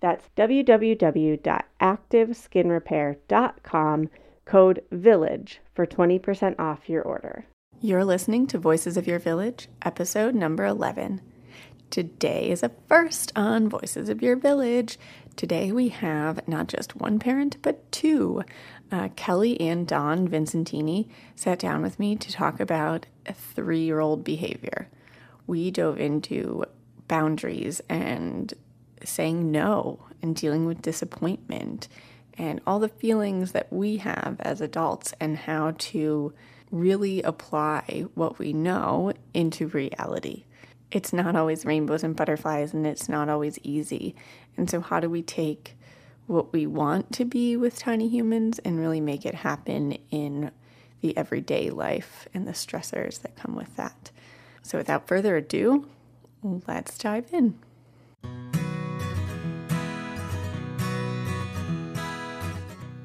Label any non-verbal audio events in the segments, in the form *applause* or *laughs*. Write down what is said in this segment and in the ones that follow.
that's www.activeskinrepair.com code VILLAGE for 20% off your order. You're listening to Voices of Your Village, episode number 11. Today is a first on Voices of Your Village. Today we have not just one parent, but two. Uh, Kelly and Don Vincentini sat down with me to talk about a three year old behavior. We dove into boundaries and saying no and dealing with disappointment and all the feelings that we have as adults and how to really apply what we know into reality. It's not always rainbows and butterflies, and it's not always easy. And so, how do we take what we want to be with tiny humans and really make it happen in the everyday life and the stressors that come with that? So, without further ado, let's dive in.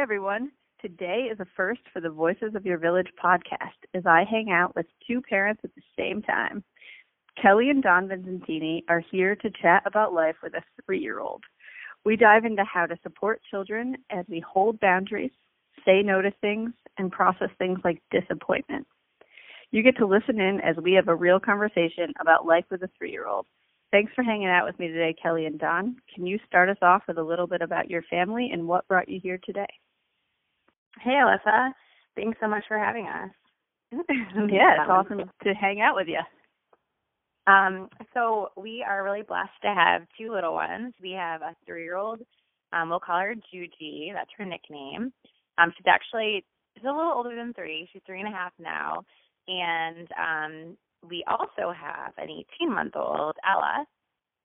Everyone. Today is a first for the Voices of Your Village podcast as I hang out with two parents at the same time. Kelly and Don Vincentini are here to chat about life with a three year old. We dive into how to support children as we hold boundaries, say no to things, and process things like disappointment. You get to listen in as we have a real conversation about life with a three year old. Thanks for hanging out with me today, Kelly and Don. Can you start us off with a little bit about your family and what brought you here today? Hey, Alyssa. Thanks so much for having us. *laughs* yeah, it's *laughs* awesome to hang out with you. Um, so we are really blessed to have two little ones. We have a three-year-old. Um, we'll call her Juji. That's her nickname. Um, she's actually she's a little older than three. She's three and a half now. And um, we also have an 18-month-old Ella,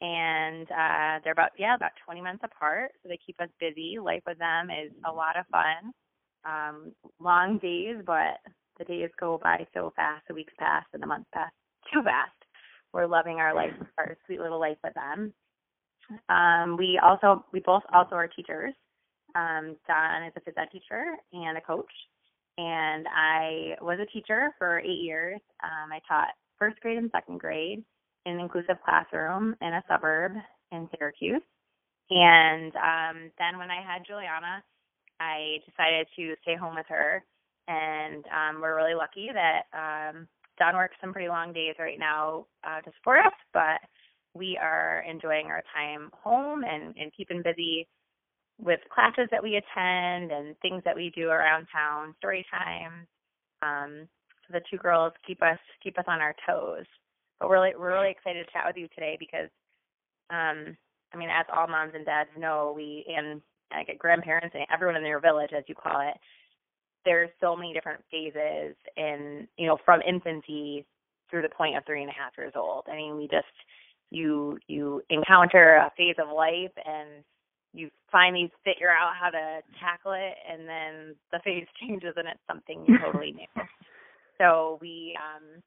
and uh, they're about yeah about 20 months apart. So they keep us busy. Life with them is a lot of fun um, long days, but the days go by so fast, the weeks pass, and the months pass too fast. We're loving our life, our sweet little life with them. Um, we also, we both also are teachers. Um, Don is a phys ed teacher and a coach, and I was a teacher for eight years. Um, I taught first grade and second grade in an inclusive classroom in a suburb in Syracuse. And um, then when I had Juliana, I decided to stay home with her, and um, we're really lucky that um, Don works some pretty long days right now uh, to support us, but we are enjoying our time home and, and keeping busy with classes that we attend and things that we do around town, story times. Um, so the two girls keep us keep us on our toes. But we're really, we're really excited to chat with you today because, um, I mean, as all moms and dads know, we and like grandparents and everyone in their village, as you call it, there's so many different phases in, you know, from infancy through the point of three and a half years old. I mean, we just, you you encounter a phase of life and you finally figure out how to tackle it and then the *laughs* phase changes and it's something *laughs* totally new. So we um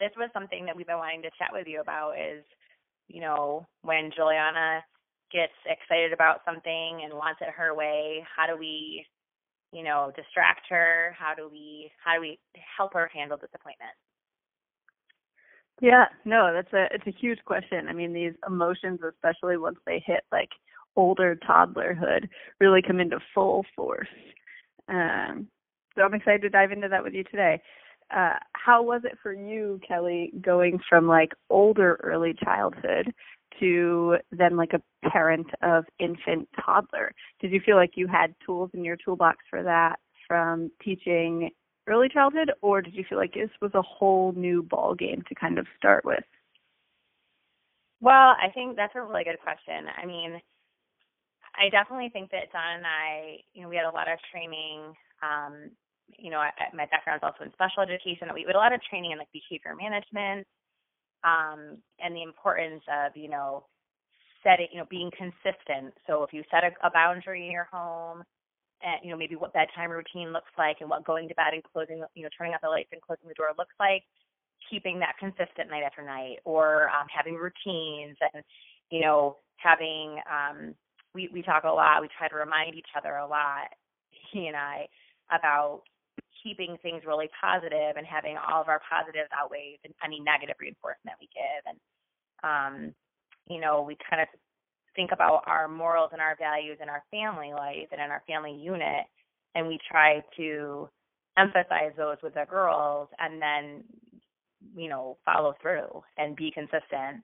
this was something that we've been wanting to chat with you about is, you know, when Juliana gets excited about something and wants it her way, how do we, you know, distract her? How do we how do we help her handle disappointment? Yeah, no, that's a it's a huge question. I mean, these emotions, especially once they hit like older toddlerhood, really come into full force. Um, so I'm excited to dive into that with you today. Uh, how was it for you, Kelly, going from like older early childhood to then like a parent of infant toddler? Did you feel like you had tools in your toolbox for that from teaching early childhood, or did you feel like this was a whole new ball game to kind of start with? Well, I think that's a really good question. I mean, I definitely think that Don and I, you know, we had a lot of training. Um, you know, I, my background is also in special education. We had a lot of training in like behavior management, um, and the importance of, you know, setting, you know, being consistent. So if you set a, a boundary in your home, and you know maybe what bedtime routine looks like and what going to bed and closing you know turning out the lights and closing the door looks like keeping that consistent night after night or um having routines and you know having um we we talk a lot we try to remind each other a lot he and i about keeping things really positive and having all of our positives outweigh any negative reinforcement we give. And um you know we kind of think about our morals and our values in our family life and in our family unit and we try to emphasize those with the girls and then you know follow through and be consistent.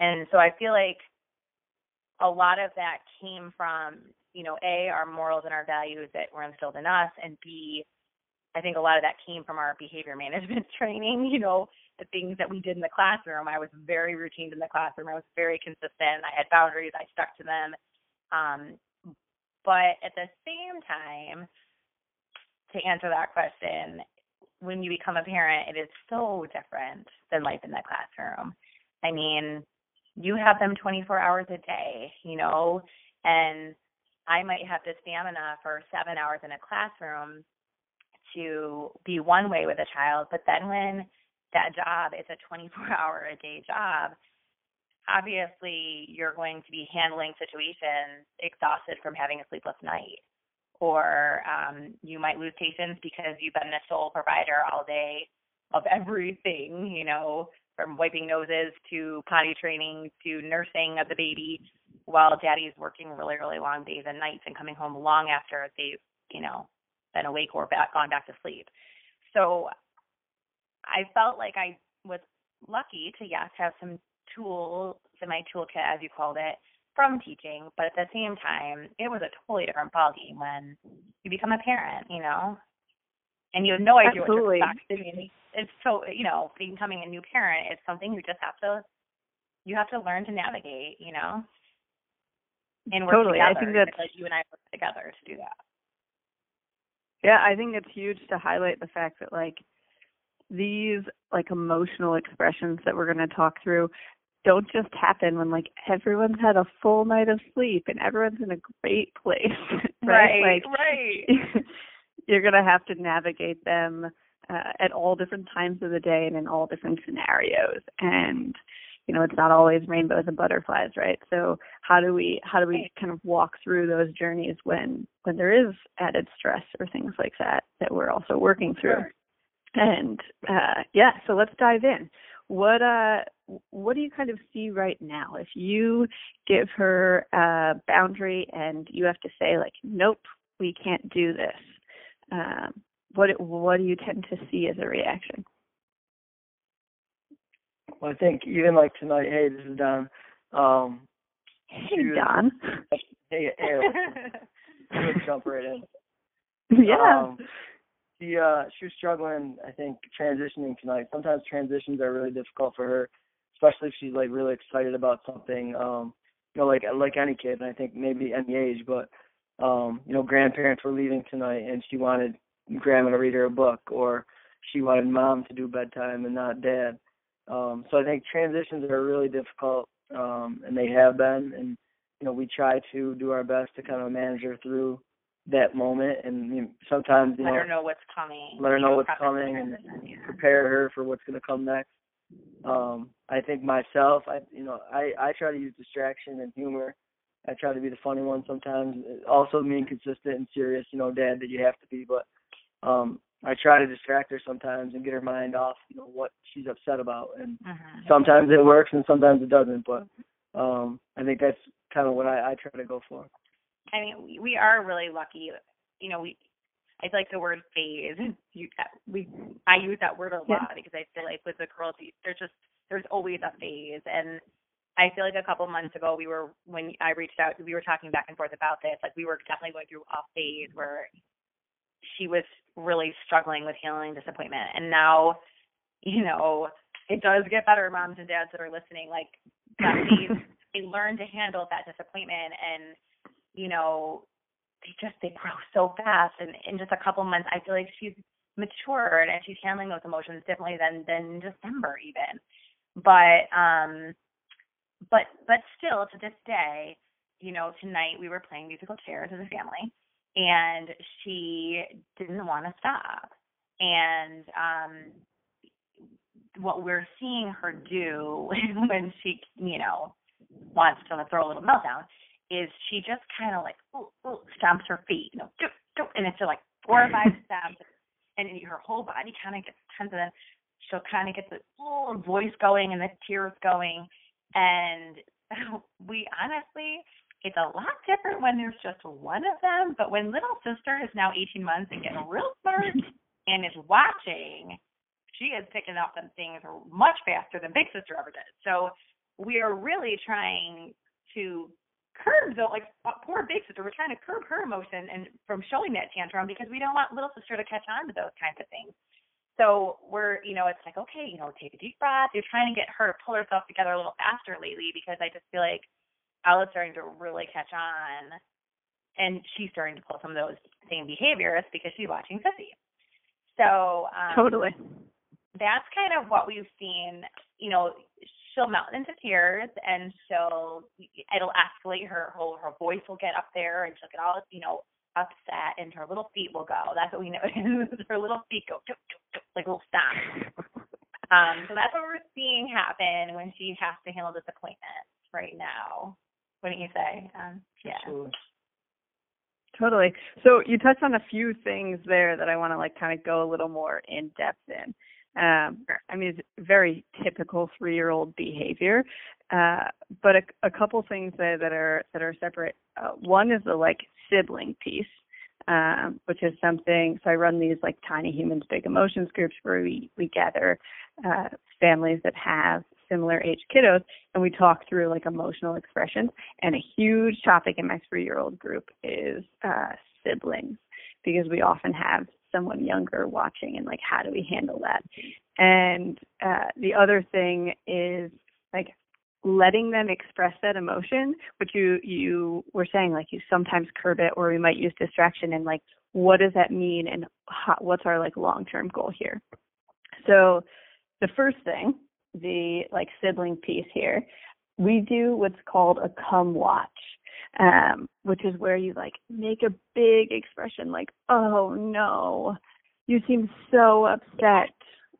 And so i feel like a lot of that came from you know a our morals and our values that were instilled in us and b i think a lot of that came from our behavior *laughs* management training you know the things that we did in the classroom. I was very routine in the classroom. I was very consistent. I had boundaries. I stuck to them. Um, but at the same time, to answer that question, when you become a parent, it is so different than life in the classroom. I mean, you have them 24 hours a day, you know, and I might have the stamina for seven hours in a classroom to be one way with a child, but then when that job is a 24 *laughs* hour a day job, obviously you're going to be handling situations exhausted from having a sleepless night. Or um, you might lose patience because you've been the sole provider all day of everything, you know, from wiping noses to potty training to nursing of the baby while daddy's working really, really long days and nights and coming home long after they've, you know, been awake or back gone back to sleep. So I felt like I was lucky to yes have some tools in my toolkit, as you called it, from teaching, but at the same time, it was a totally different ballgame when you become a parent, you know, and you have no idea Absolutely. what to expect. I mean, it's so you know, becoming a new parent, it's something you just have to you have to learn to navigate, you know, and work totally. together. I think that's like you and I work together to do that. Yeah, I think it's huge to highlight the fact that like these like emotional expressions that we're going to talk through don't just happen when like everyone's had a full night of sleep and everyone's in a great place *laughs* right right, like right. *laughs* you're going to have to navigate them uh, at all different times of the day and in all different scenarios and you know it's not always rainbows and butterflies right so how do we how do we kind of walk through those journeys when when there is added stress or things like that that we're also working through Sure. and uh, yeah, so let's dive in. What uh, what do you kind of see right now? If you give her a boundary and you have to say like, nope, we can't do this. Um, what what do you tend to see as a reaction? I think even like tonight, hey, this is Don. Um, Hey. Don. hey, hey, *laughs* jump right in. yeah. Um, she uh she was struggling, I think, transitioning tonight. Sometimes transitions are really difficult for her, especially if she's like really excited about something. Um, you know, like like any kid, and I think maybe any age, but um, you know, grandparents were leaving tonight and she wanted grandma to read her a book or she wanted mom to do bedtime and not dad. Um, so I think transitions are really difficult um, and they have been. And you know, we try to do our best to kind of manage her through that moment, and you know, sometimes you know let know, her know what's coming. let her know what's coming and yeah. prepare her for what's going to come next. Um, I think myself, I you know, I I try to use distraction and humor. I try to be the funny one sometimes. Also being consistent and serious, you know, dad that you have to be, but um I try to distract her sometimes and get her mind off, you know, what she's upset about and Mhm. sometimes it works and sometimes it doesn't, but um I think that's kind of what I, I try to go for. I mean, we, we are really lucky. You know, we. I feel like the word phase. *laughs* You, we, I use that word a lot because I feel like with the girls, there's just there's always a phase, and I feel like a couple months ago we were when I reached out, we were talking back and forth about this. Like we were definitely going through a phase where she was really struggling with healing disappointment, and now, you know, it does get better, moms and dads that are listening. Like phase, they *laughs* learn to handle that disappointment and you know, they just they grow so fast and in just a couple months I feel like she's matured and she's handling those emotions differently than than December even. But um but but still to this day, you know, tonight we were playing musical chairs as a family and she didn't want to stop. And um what we're seeing her do *laughs* when she, you know, wants to throw a little meltdown is she just kind of like ooh, ooh, stomps her feet, you know, doo, doo, and it's like four or five *laughs* stamps, and her whole body kind of gets tense, and then she'll kind of get the ooh, voice going and the tears going, and *laughs* we honestly, it's a lot different when there's just one of them, but when little sister is now 18 months and getting real smart *laughs* and is watching, she is picking up on things much faster than big sister ever did. So we are really trying to curb the like uh, poor big sister. We're trying to curb her emotion and from showing that tantrum because we don't want little sister to catch on to those kinds of things. So we're, you know, it's like, okay, you know, take a deep breath. You're trying to get her to pull herself together a little faster lately because I just feel like Ella's starting to really catch on and she's starting to pull some of those same behaviors because she's watching Sissy. So um, Totally. that's kind of what we've seen. You know, she'll melt into tears and she'll it'll escalate. Her whole her voice will get up there and she'll get all you know upset and her little feet will go. That's what we know. *laughs* her little feet go tuk, tuk, like little stomp. Um, so that's what we're seeing happen when she has to handle disappointment right now. What do you say? Um, yeah. Absolutely. Totally. So you touched on a few things there that I want to like kind of go a little more in depth in. Um, I mean, it's very typical three-year-old behavior, uh, but a, a couple things that, that are that are separate. Uh, one is the like sibling piece, um, which is something. So I run these like tiny humans, big emotions groups where we we gather uh, families that have similar age kiddos and we talk through like emotional expressions. And a huge topic in my three-year-old group is uh, siblings because we often have someone younger watching and like how do we handle that and uh the other thing is like letting them express that emotion which you you were saying like you sometimes curb it or we might use distraction and like what does that mean and how, what's our like long term goal here so the first thing the like sibling piece here we do what's called a come watch um, which is where you like make a big expression like, oh no, you seem so upset.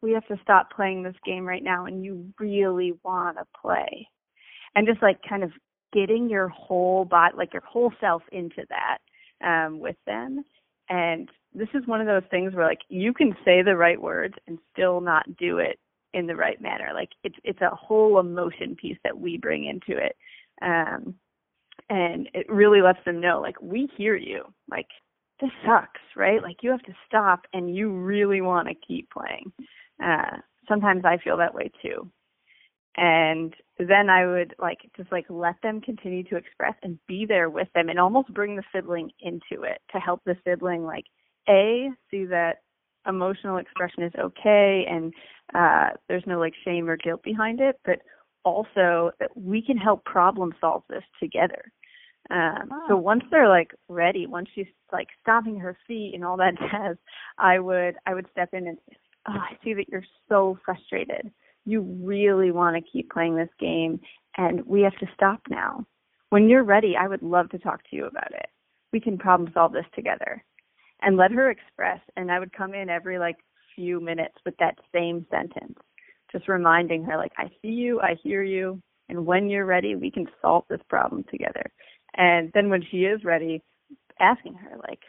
We have to stop playing this game right now and you really want to play. And just like kind of getting your whole body, like your whole self into that um, with them. And this is one of those things where like you can say the right words and still not do it in the right manner. Like it's it's a whole emotion piece that we bring into it. Um, and it really lets them know like we hear you like this sucks right like you have to stop and you really want to keep playing uh sometimes i feel that way too and then i would like just like let them continue to express and be there with them and almost bring the sibling into it to help the sibling like a see that emotional expression is okay and uh there's no like shame or guilt behind it but also that we can help problem solve this together. Um, So once they're like ready, once she's like stomping her feet and all that *laughs* jazz, I would I would step in and oh, I see that you're so frustrated. You really want to keep playing this game, and we have to stop now. When you're ready, I would love to talk to you about it. We can problem solve this together. And let her express, and I would come in every like few minutes with that same sentence, just reminding her, like, I see you, I hear you, and when you're ready, we can solve this problem together. And then when she is ready, asking her, like,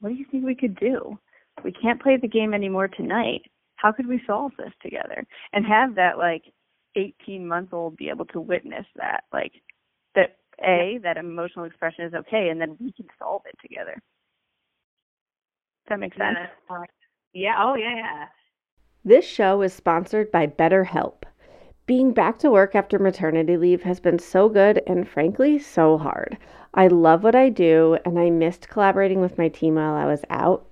what do you think we could do? We can't play the game anymore tonight. How could we solve this together? And have that like 18 month old be able to witness that, like that a that emotional expression is okay, and then we can solve it together. Does that make sense? Yeah. yeah. Oh yeah. Yeah. This show is sponsored by BetterHelp. Being back to work after maternity leave has been so good and frankly so hard. I love what I do and I missed collaborating with my team while I was out,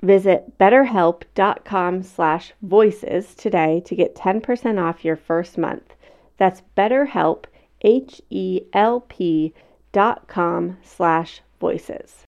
Visit betterhelp.com slash voices today to get 10% off your first month. That's betterhelp, H-E-L-P dot com slash voices.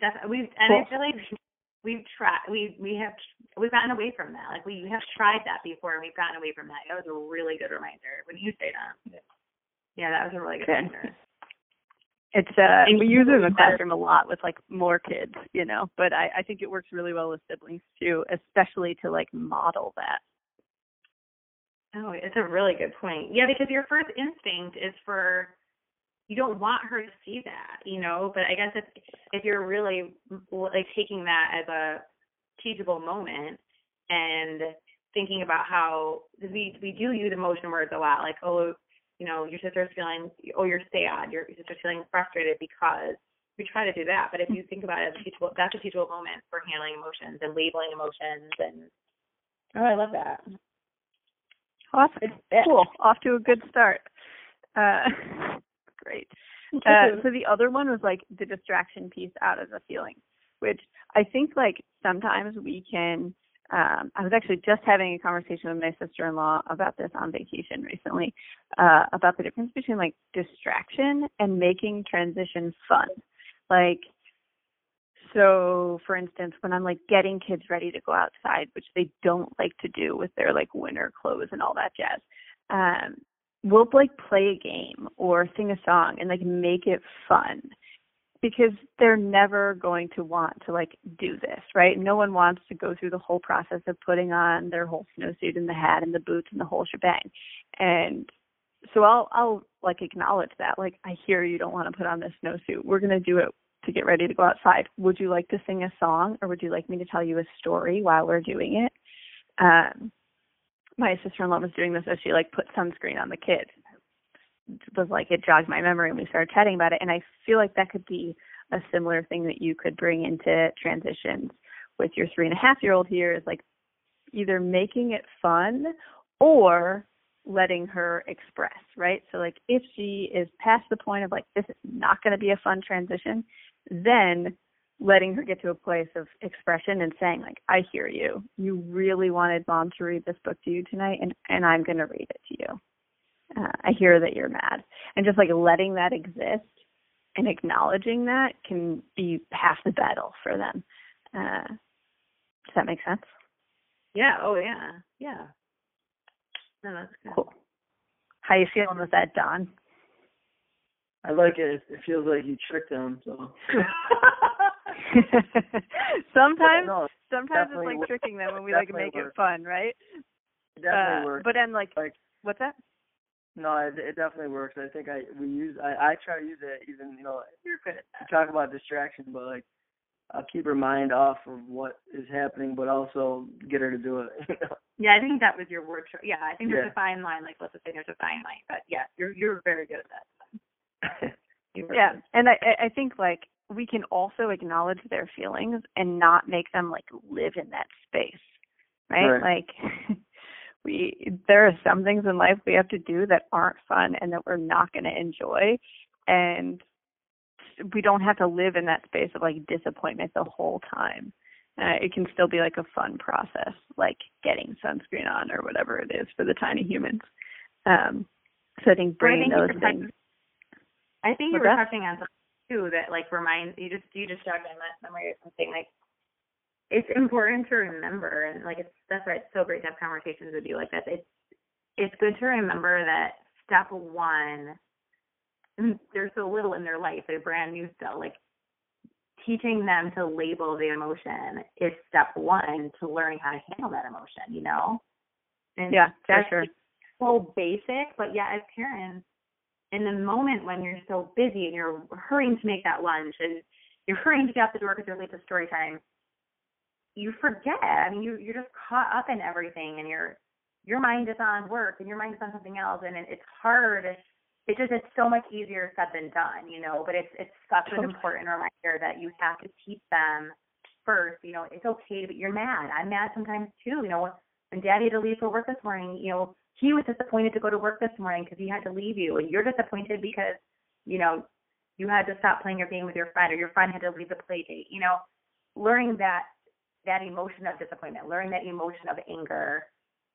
Definitely, we've and cool. I feel like we've tried we we have we've gotten away from that. Like we have tried that before and we've gotten away from that. That was a really good reminder when you say that. Yeah, that was a really good, good. reminder. It's uh and we use it in the classroom a lot with like more kids, you know. But I, I think it works really well with siblings too, especially to like model that. Oh, it's a really good point. Yeah, because your first instinct is for you don't want her to see that, you know. But I guess if if you're really like taking that as a teachable moment and thinking about how we we do use emotion words a lot, like oh, you know, your sister's feeling, oh, you're sad, your, your sister's feeling frustrated because we try to do that. But if you think about it as a teachable, that's a teachable moment for handling emotions and labeling emotions and oh, I love that. Awesome. Cool. Off to a good start. Uh, *laughs* great. *laughs* Uh, so the other one was like the distraction piece out of the feeling, which I think like sometimes we can. Um, I was actually just having a conversation with my sister-in-law about this on vacation recently, uh, about the difference between like distraction and making transition fun. Like, so for instance, when I'm like getting kids ready to go outside, which they don't like to do with their like winter clothes and all that jazz, um, we'll like play a game or sing a song and like make it fun because they're never going to want to like do this, right? No one wants to go through the whole process of putting on their whole snowsuit and the hat and the boots and the whole shebang. And so I'll I'll like acknowledge that. Like I hear you don't want to put on this snowsuit. We're gonna do it to get ready to go outside. Would you like to sing a song or would you like me to tell you a story while we're doing it? Um my sister-in-law was doing this as she like put sunscreen on the kids. It was like it jogged my memory and we started chatting about it. And I feel like that could be a similar thing that you could bring into transitions with your three and a half year old here is like either making it fun or letting her express, right? So like if she is past the point of like this is not going to be a fun transition, then letting her get to a place of expression and saying like I hear you. You really wanted mom to read this book to you tonight and and I'm going to read it to you. Uh, I hear that you're mad. And just like letting that exist and acknowledging that can be half the battle for them. Uh, does that make sense? Yeah. Oh, yeah. Yeah. No, that's good. Cool. How you feeling with that, Don? I like it. It feels like you tricked them. So. *laughs* sometimes, no, sometimes it's like works. tricking them when we like make it fun, right? it definitely Uh, works. But then, like, Like- what's that? No, it, it definitely works. I think I we use I I try to use it even you know to talk about distraction, but like I'll keep her mind off of what is happening, but also get her to do it. *laughs* Yeah, I think that was your word. Yeah, I think there's Yeah. a fine line. Like, let's just say there's a fine line. But yeah, you're you're very good at that. *laughs* Yeah, and I I- think like we can also acknowledge their feelings and not make them like live in that space, right? Right. Like *laughs* we there are some things in life we have to do that aren't fun and that we're not going to enjoy, and we don't have to live in that space of like disappointment the whole time. Uh, it can still be like a fun process, like getting sunscreen on or whatever it is for the tiny humans. Um, so I think I bringing think those things. I think you were touching on something too that like reminds you just you just jogged my memory or something like it's important to remember and like it's that's why it's so great to have conversations with you like this. It's it's good to remember that step one mm, there's so little in their life, they're brand new still, like teaching them to label the emotion is step one to learning how to handle that emotion, you know? And Yeah, for that's sure. so basic, but yeah, as parents, in the moment when you're so busy and you're hurrying to make that lunch and you're hurrying to get out the door because you're late to story time, you forget. I mean, you you're just caught up in everything, and your your mind is on work and your mind is on something else, and it, it's hard. It just it's so much easier said than done, you know. But it's it's such an important reminder that you have to teach them first. You know, it's okay, but you're mad. I'm mad sometimes too. You know, when, when Daddy had to leave for work this morning, you know, he was disappointed to go to work this morning because he had to leave you, and you're disappointed because you know you had to stop playing your game with your friend, or your friend had to leave the play date. You know, learning that that emotion of disappointment, learning that emotion of anger,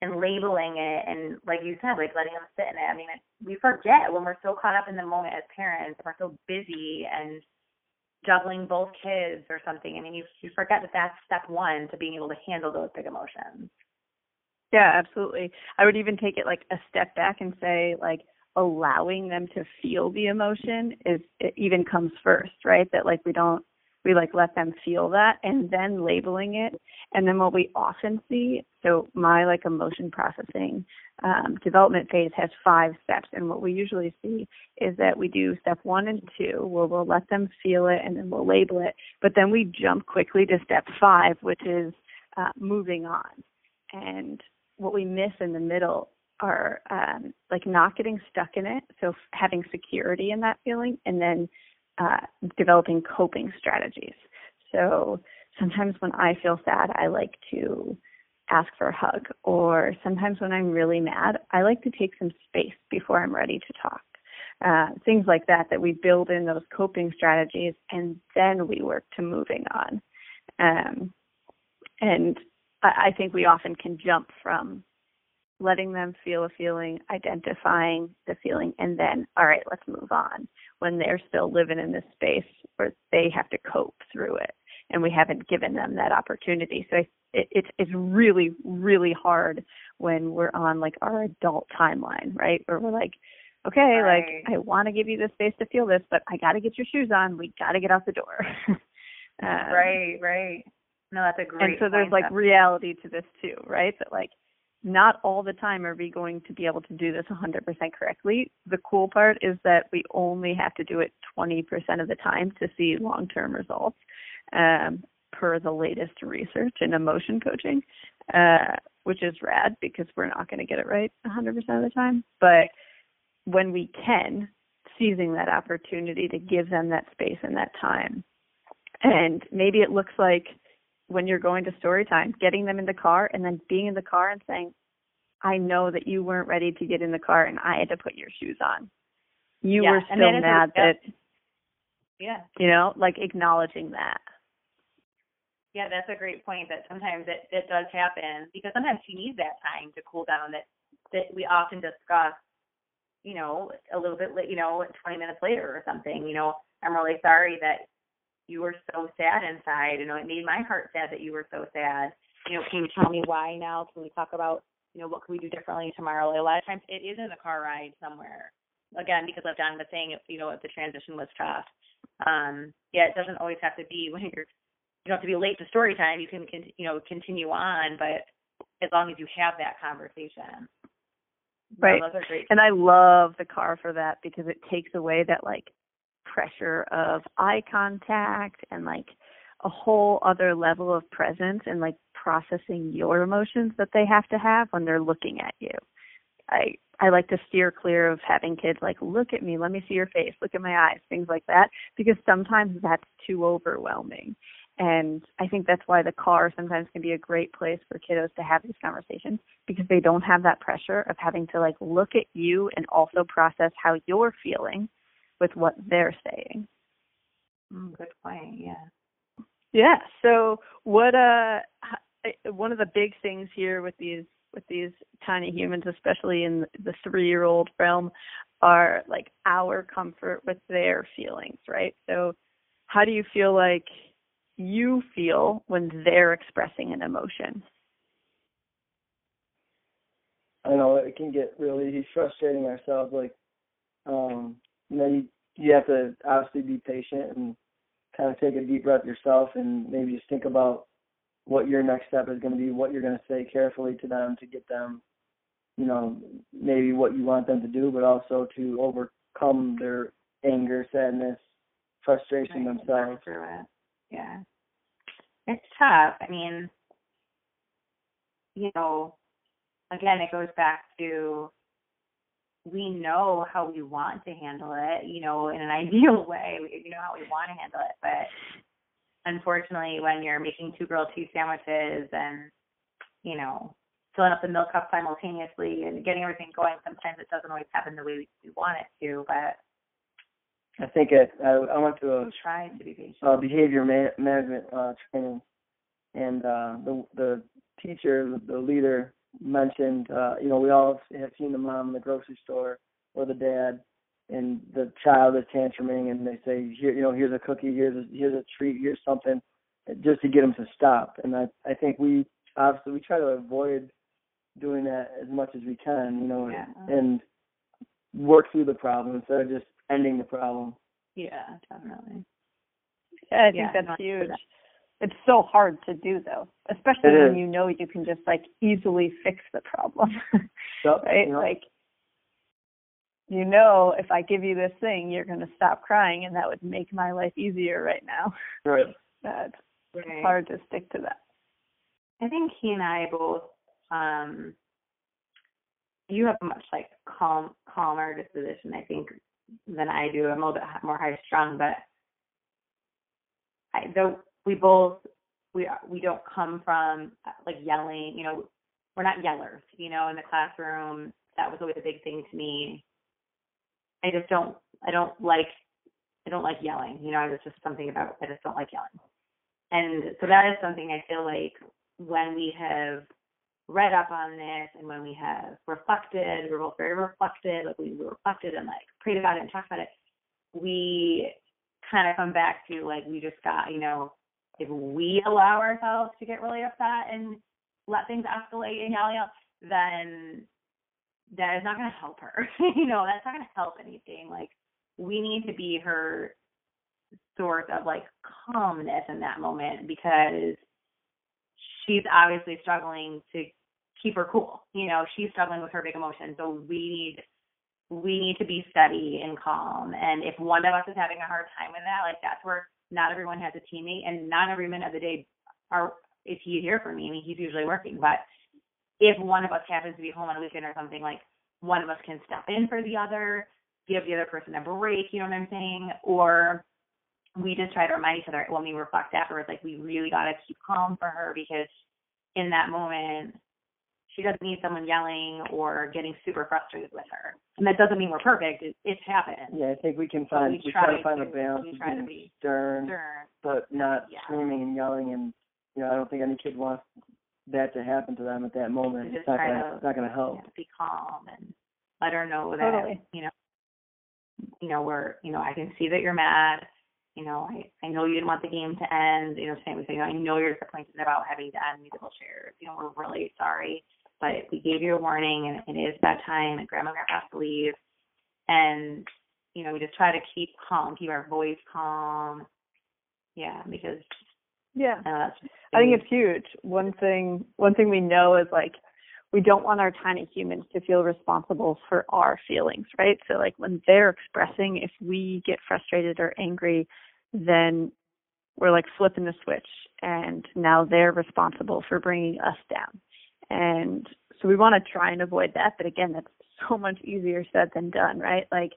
and labeling it, and like you said, like letting them sit in it. I mean, we forget when we're so caught up in the moment as parents, we're so busy and juggling both kids or something. I mean, you you forget that that's step one to being able to handle those big emotions. Yeah, absolutely. I would even take it like a step back and say like allowing them to feel the emotion is it even comes first, right? That like we don't we like let them feel that and then labeling it. And then what we often see, so my like emotion processing um, development phase has five steps. And what we usually see is that we do step one and two where we'll let them feel it and then we'll label it. But then we jump quickly to step five, which is uh, moving on. And what we miss in the middle are um, like not getting stuck in it, so having security in that feeling, and then uh, developing coping strategies. So sometimes when I feel sad, I like to ask for a hug, or sometimes when I'm really mad, I like to take some space before I'm ready to talk. Uh, things like that that we build in those coping strategies, and then we work to moving on. Um, and I, I think we often can jump from letting them feel a feeling, identifying the feeling, and then, all right, let's move on when they're still living in this space where they have to cope through it. And we haven't given them that opportunity. So it, it's it's really, really hard when we're on like our adult timeline, right? Where we're like, okay, Right. like I want to give you the space to feel this, but I got to get your shoes on. We got to get out the door. *laughs* um, right, right. No, that's a great. and so there's like reality to this too, right? That like not all the time are we going to be able to do this 100% correctly. The cool part is that we only have to do it 20% of the time to see long-term results, um, per the latest research in emotion coaching, uh, which is rad because we're not going to get it right 100% of the time. But when we can, seizing that opportunity to give them that space and that time. And maybe it looks like when you're going to story time, getting them in the car and then being in the car and saying, I know that you weren't ready to get in the car and I had to put your shoes on. You Yeah, were still that is a- mad that Yeah. you know, like acknowledging that. Yeah, that's a great point. That sometimes it, it does happen because sometimes she needs that time to cool down. That that we often discuss, you know, a little bit late, you know, 20 minutes later or something. You know, I'm really sorry that you were so sad inside. You know, it made my heart sad that you were so sad. You know, can you tell me why now? Can we talk about, you know, what can we do differently tomorrow? Like, a lot of times it is in the car ride somewhere. Again, because like John was saying, you know, if the transition was tough. Um, yeah, it doesn't always have to be *laughs* when you're you don't have to be late to story time. You can, con- you know, continue on, but as long as you have that conversation. Right. those are great. And I love the car for that because it takes away that like pressure of eye contact and like a whole other level of presence and like processing your emotions that they have to have when they're looking at you. I I like to steer clear of having kids like look at me, let me see your face, look at my eyes, things like that because sometimes that's too overwhelming. And I think that's why the car sometimes can be a great place for kiddos to have these conversations because they don't have that pressure of having to like look at you and also process how you're feeling with what they're saying. Mm, good point. Yeah. Yeah. So what uh one of the big things here with these with these tiny humans, especially in the three year old realm, are like our comfort with their feelings, right? So how do you feel like you feel when they're expressing an emotion? I know it can get really frustrating ourselves. Like, um, you know, you you have to obviously be patient and kind of take a deep breath yourself, and maybe just think about what your next step is going to be, what you're going to say carefully to them to get them, you know, maybe what you want them to do, but also to overcome their anger, sadness, frustration Right, themselves. through it. Yeah. It's tough. I mean, you know, again, it goes back to we know how we want to handle it, you know, in an *laughs* ideal way. We, you know how we want to handle it, but unfortunately, when you're making two grilled cheese sandwiches and, you know, filling up the milk cup simultaneously and getting everything going, sometimes it doesn't always happen the way we, we want it to, but I think it, I, I went to a try to be patient. uh, behavior ma- management uh, training, and uh, the the teacher, the leader, mentioned, uh, you know, we all have seen the mom in the grocery store or the dad, and the child is tantruming, and they say, here, you know, here's a cookie, here's a, here's a treat, here's something, just to get them to stop. And I I think we obviously we try to avoid doing that as much as we can, you know, Yeah. and work through the problem instead of just ending the problem. Yeah, definitely. Yeah, I think Yeah, that's not huge. That. It's so hard to do though, especially It when is. you know you can just like easily fix the problem. *laughs* So, right? you know, Like you know if I give you this thing you're gonna stop crying and that would make my life easier right now. right. *laughs* That's Right. hard to stick to that. I think he and I both um you have a much like calm calmer disposition I think than I do. I'm a little bit more high strung, but I though we both we we don't come from like yelling, you know, we're not yellers, you know, in the classroom. That was always a big thing to me. I just don't I don't like I don't like yelling, you know, there's just something about I just don't like yelling. And so that is something I feel like when we have read up on this and when we have reflected, we're both very reflective, like we reflected and like prayed about it and talked about it, we kind of come back to like we just got, you know, if we allow ourselves to get really upset and let things escalate and yell yell, then that is not going to help her. *laughs* you know, that's not going to help anything. Like we need to be her source of like calmness in that moment because she's obviously struggling to keep her cool. You know, she's struggling with her big emotions. So we need we need to be steady and calm. And if one of us is having a hard time with that, like that's where not everyone has a teammate and not every minute of the day are is he here for me. I mean he's usually working. But if one of us happens to be home on a weekend or something, like one of us can step in for the other, give the other person a break, you know what I'm saying? Or we just try to remind each other when we reflect afterwards, like we really got to keep calm for her because in that moment she doesn't need someone yelling or getting super frustrated with her. And that doesn't mean we're perfect. It, it's happened. Yeah, I think we can find we we, try try to find a balance we try to be stern, Sure. but not Yeah. screaming and yelling. And you know, I don't think any kid wants that to happen to them at that moment. It's not gonna to- it's not gonna help. Yeah, be calm and let her know that Totally. you know you know we're you know I can see that you're mad. You know, I I know you didn't want the game to end. You know, same with you know, I know you're disappointed about having to end musical chairs. You know, we're really sorry, but we gave you a warning, and it is that time, and Grandma and Grandpa have to leave. And you know, we just try to keep calm, keep our voice calm. Yeah, because Yeah. uh, I think it's huge. One thing one thing we know is like we don't want our tiny humans to feel responsible for our feelings, right? So like when they're expressing if we get frustrated or angry, then we're like flipping the switch and now they're responsible for bringing us down. And so we want to try and avoid that, but again, that's so much easier said than done, right? Like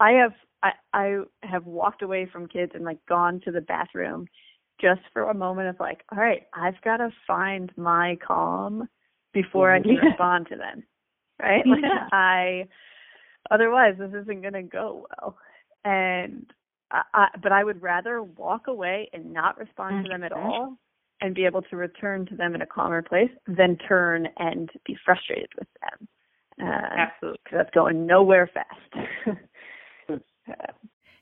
I have I I have walked away from kids and like gone to the bathroom just for a moment of like, all right, I've got to find my calm before I mm-hmm. can respond to them, right? Like Yeah. I, otherwise this isn't going to go well. And I, I, but I would rather walk away and not respond to mm-hmm. them at all, and be able to return to them in a calmer place than turn and be frustrated with them. Uh, absolutely. because that's going nowhere fast. *laughs*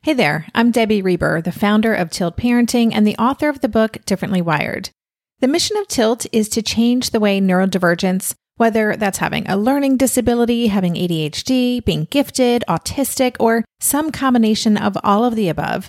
Hey there, I'm Debbie Reber, the founder of Tilt Parenting and the author of the book Differently Wired. The mission of Tilt is to change the way neurodivergence, whether that's having a learning disability, having ADHD, being gifted, autistic, or some combination of all of the above,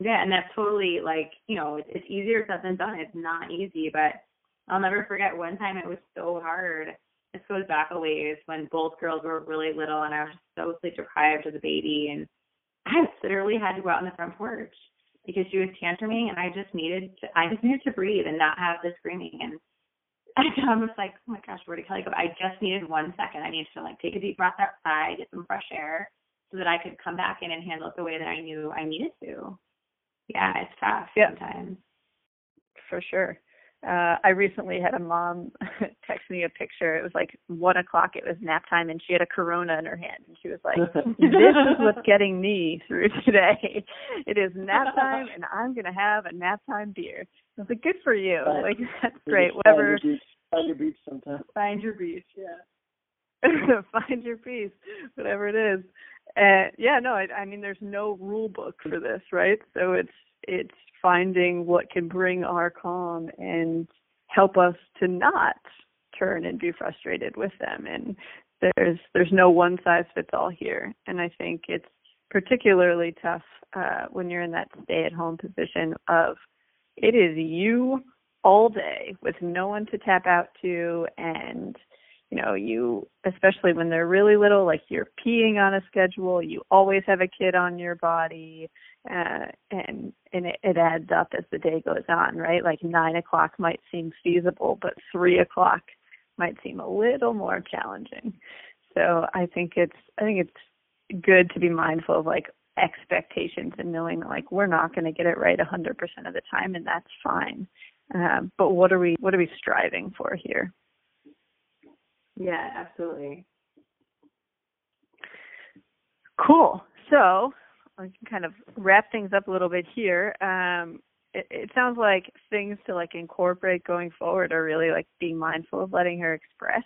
Yeah, and that's totally like, you know, it's, easier said than done. It's not easy, but I'll never forget one time it was so hard. This goes back a ways when both girls were really little and I was so sleep deprived as a baby and I literally had to go out on the front porch because she was tantruming and I just needed to I just needed to breathe and not have the screaming and *laughs* I was like, Oh my gosh, where did Kelly go? I just needed one second. I needed to like take a deep breath outside, get some fresh air so that I could come back in and handle it the way that I knew I needed to yeah, it's tough Yeah. sometimes. for sure. Uh, I recently had a mom *laughs* text me a picture. It was like one o'clock. It was nap time, and she had a Corona in her hand, and she was like, "This is *laughs* what's getting me through *laughs* today. It is nap time, and I'm gonna have a nap time beer." I was like, "Good for you. Right. Like that's great. just find Whatever. your beach- Find your beach sometime. Find your beach. Yeah. Find your peace, whatever it is. Uh, yeah, no, I, I mean, there's no rule book for this, right? So it's it's finding what can bring our calm and help us to not turn and be frustrated with them. And there's there's no one size fits all here. And I think it's particularly tough uh, when you're in that stay at home position of it is you all day with no one to tap out to and you know you especially when they're really little like you're peeing on a schedule you always have a kid on your body uh and and it, it adds up as the day goes on right? Like nine o'clock might seem feasible but three o'clock might seem a little more challenging. So i think it's i think it's good to be mindful of like expectations and knowing like we're not going to get it right 100% of the time and that's fine. Um, but what are we what are we striving for here yeah absolutely. Cool. So I can kind of wrap things up a little bit here. Um, it, it sounds like things to like incorporate going forward are really like being mindful of letting her express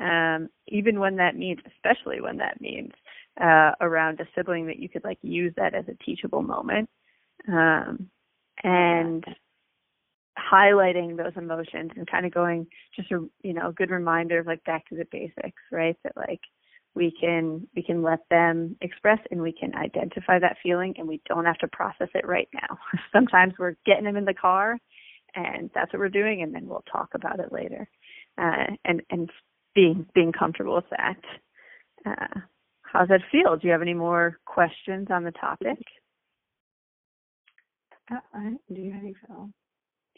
um, even when that means especially when that means uh, around a sibling that you could like use that as a teachable moment. Um, and highlighting those emotions and kind of going just a you know a good reminder of like back to the basics right that like we can we can let them express and we can identify that feeling and we don't have to process it right now *laughs* sometimes we're getting them in the car and that's what we're doing and then we'll talk about it later uh, and and being being comfortable with that uh, how does that feel? Do you have any more questions on the topic? Uh, do you think so?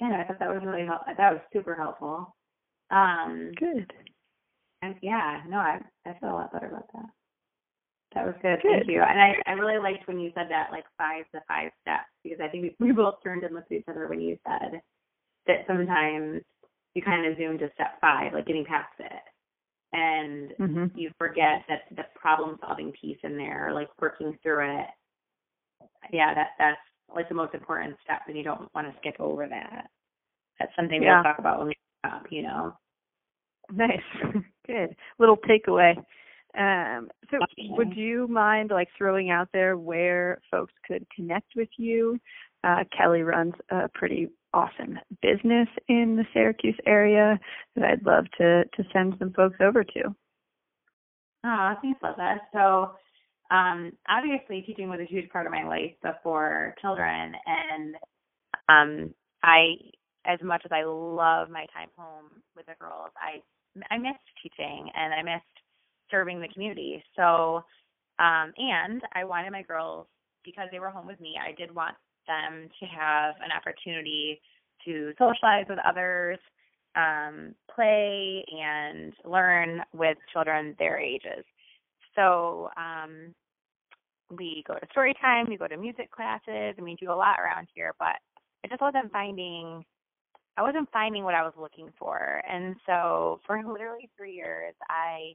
Yeah, I thought that was really helpful. That was super helpful. Um, good. And yeah, no, I I feel a lot better about that. That was good. good. Thank you. And I I really liked when you said that like five to five steps because I think we, *laughs* we both turned and looked at each other when you said that sometimes you kind of zoom to step five, like getting past it and mm-hmm. you forget that the problem solving piece in there, like working through it. Yeah, that that's like the most important step, and you don't want to skip over that. That's something yeah. we'll talk about when we up, you know. Nice, *laughs* good little takeaway. Um, so, would you mind like throwing out there where folks could connect with you? Uh, Kelly runs a pretty awesome business in the Syracuse area that I'd love to to send some folks over to. Oh, thanks, Liza. So um obviously teaching was a huge part of my life before children and um I as much as I love my time home with the girls, I I missed teaching and I missed serving the community. So um and I wanted my girls because they were home with me, I did want them to have an opportunity to socialize with others, um, play, and learn with children their ages. So um, we go to story time, we go to music classes, and we do a lot around here. But I just wasn't finding, I wasn't finding what I was looking for. And so for *laughs* literally three years, I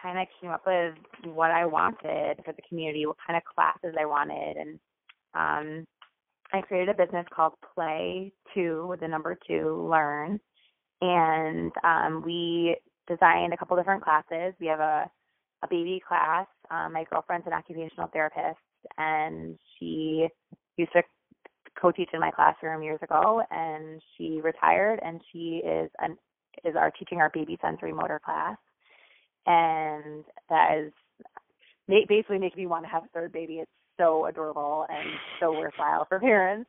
kind of came up with what I wanted for the community, what kind of classes I wanted, and um, I created a business called Play Two with the number two Learn, and um, we designed a couple different classes. We have a a baby class. Um, my girlfriend's an occupational therapist, and she used to co-teach in my classroom years ago, and she retired, and she is an is our teaching our baby sensory motor class, and that is basically making me want to have a third baby. It's so adorable and so worthwhile for parents.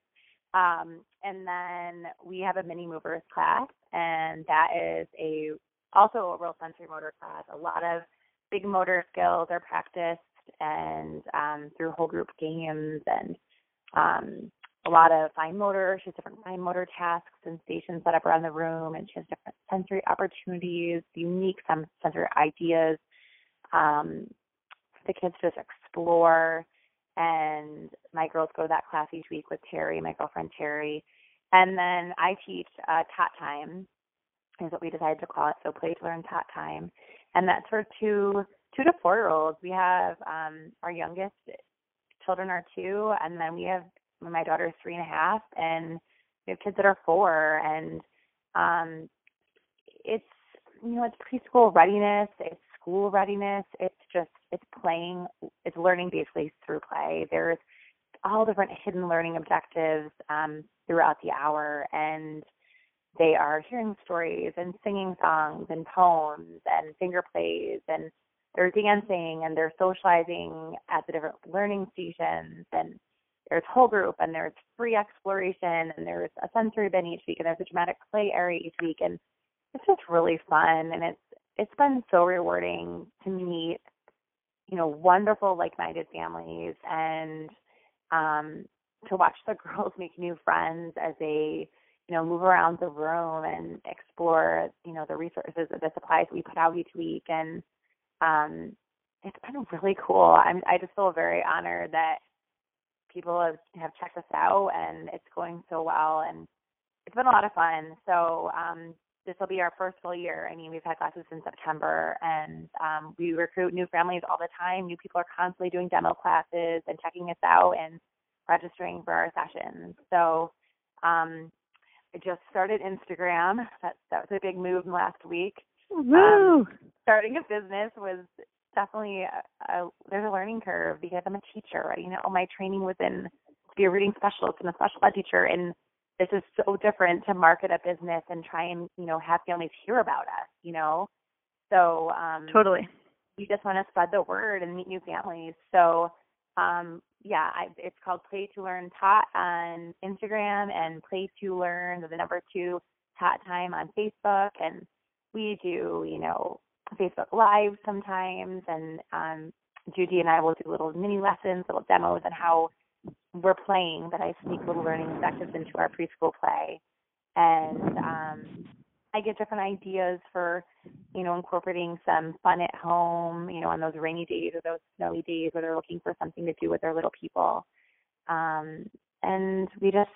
Um, and then we have a mini movers class, and that is a also a real sensory motor class. A lot of big motor skills are practiced, and um, through whole group games and um, a lot of fine motor. She has different fine motor tasks and stations set up around the room, and she has different sensory opportunities, unique some sensory ideas. Um, the kids just explore and my girls go to that class each week with Terry, my girlfriend Terry. And then I teach uh, Tot Time, is what we decided to call it. So play to learn Tot Time, and that's for two two to four year olds. We have um, our youngest children are two, and then we have my daughter is three and a half, and we have kids that are four, and um, it's you know it's preschool readiness, it's school readiness, it's just it's playing, it's learning basically through play. There's all different hidden learning objectives um, throughout the hour, and they are hearing stories and singing songs and poems and finger plays, and they're dancing and they're socializing at the different learning stations, and there's whole group and there's free exploration and there's a sensory bin each week and there's a dramatic play area each week and it's just really fun and it's it's been so rewarding to meet you know, wonderful like-minded families and um to watch the *laughs* girls make new friends as they, you know, move around the room and explore, you know, the resources, the supplies we put out each week and um it's been really cool. I'm I just feel very honored that people have have checked us out and it's going so well and it's been a lot of fun. So um this will be our first full year. I mean, we've had classes in September, and um, we recruit new families all the time. New people are constantly doing demo classes and checking us out and registering for our sessions. So um, I just started Instagram. That that was a big move last week. Woo! Um, starting a business was definitely a, a, there's a learning curve because I'm a teacher. You know, my training was in to be a reading specialist and a special ed teacher, and this is so different to market a business and try and you know have families hear about us you know so um totally you just want to spread the word and meet new families so um yeah I, it's called play to learn tot on instagram and play to learn the number two tot time on facebook. And we do you know facebook live sometimes. And um judy and i will do little mini lessons little demos on how we're playing, but I sneak little learning objectives into our preschool play, and um, I get different ideas for, you know, incorporating some fun at home, you know, on those rainy days or those snowy days where they're looking for something to do with their little people. Um, and we just,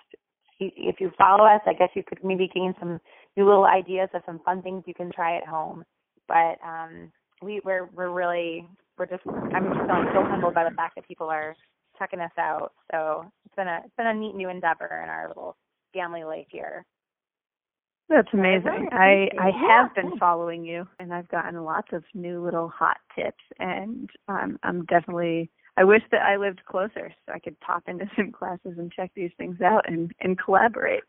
if you follow us, I guess you could maybe gain some new little ideas of some fun things you can try at home. But um, we, we're we're really we're just I'm just feeling so humbled by the fact that people are checking us out. So it's been a it's been a neat new endeavor in our little family life here. That's amazing. I I have been following you, and I've gotten lots of new little hot tips, and um, I'm definitely. I wish that I lived closer so I could pop into *laughs* some classes and check these things out and and collaborate.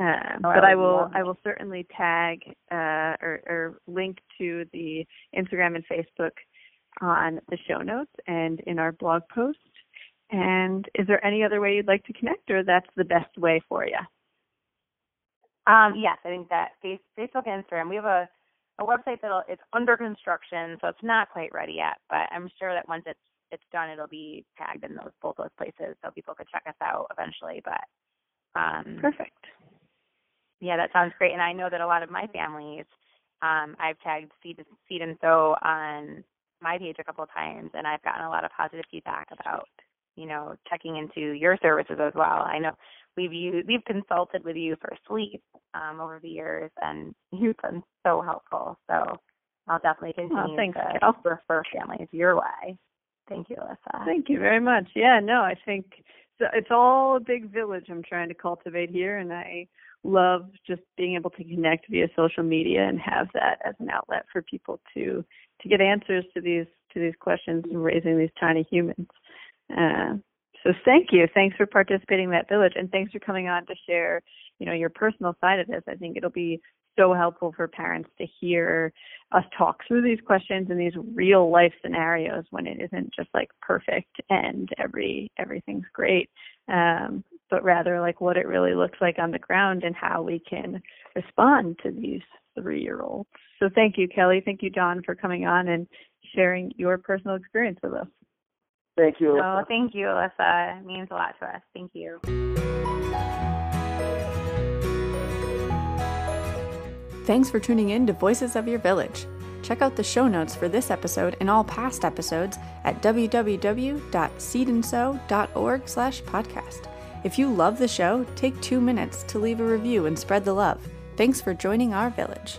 Uh, oh, but I, I will. I will certainly tag uh, or, or link to the Instagram and Facebook on the show notes and in our blog post. And is there any other way you'd like to connect, or that's the best way for you? Um, yes, I think that face, Facebook and Instagram. We have a a website that it's under construction, so it's not quite ready yet. But I'm sure that once it's it's done, it'll be tagged in those both those places, so people could check us out eventually. But um, perfect. Yeah, that sounds great. And I know that a lot of my families, um, I've tagged Seed, Seed and Sew on my page a couple of times, and I've gotten a lot of positive feedback about you know, checking into your services as well. I know we've used, we've consulted with you for sleep um, over the years, and *laughs* you've been so helpful. So I'll definitely continue oh, thanks, to Cal. refer families your way. Thank you, Alyssa. Thank you very much. Yeah, no, I think it's all a big village I'm trying to cultivate here, and I love just being able to connect via social media and have that as an outlet for people to to get answers to these to these questions and raising these tiny humans. Uh, so thank you. Thanks for participating in that village, and thanks for coming on to share, you know, your personal side of this. I think it'll be so helpful for parents to hear us talk through these questions and these real life scenarios when it isn't just like perfect and every everything's great, um, but rather like what it really looks like on the ground and how we can respond to these three year olds. So thank you, Kelly. Thank you, Don, for coming on and sharing your personal experience with us. Thank you. Oh, thank you, Alyssa. It means a lot to us. Thank you. Thanks for tuning in to Voices of Your Village. Check out the show notes for this episode and all past episodes at www.seedandsew.org slash podcast. If you love the show, take two minutes to leave a review and spread the love. Thanks for joining our village.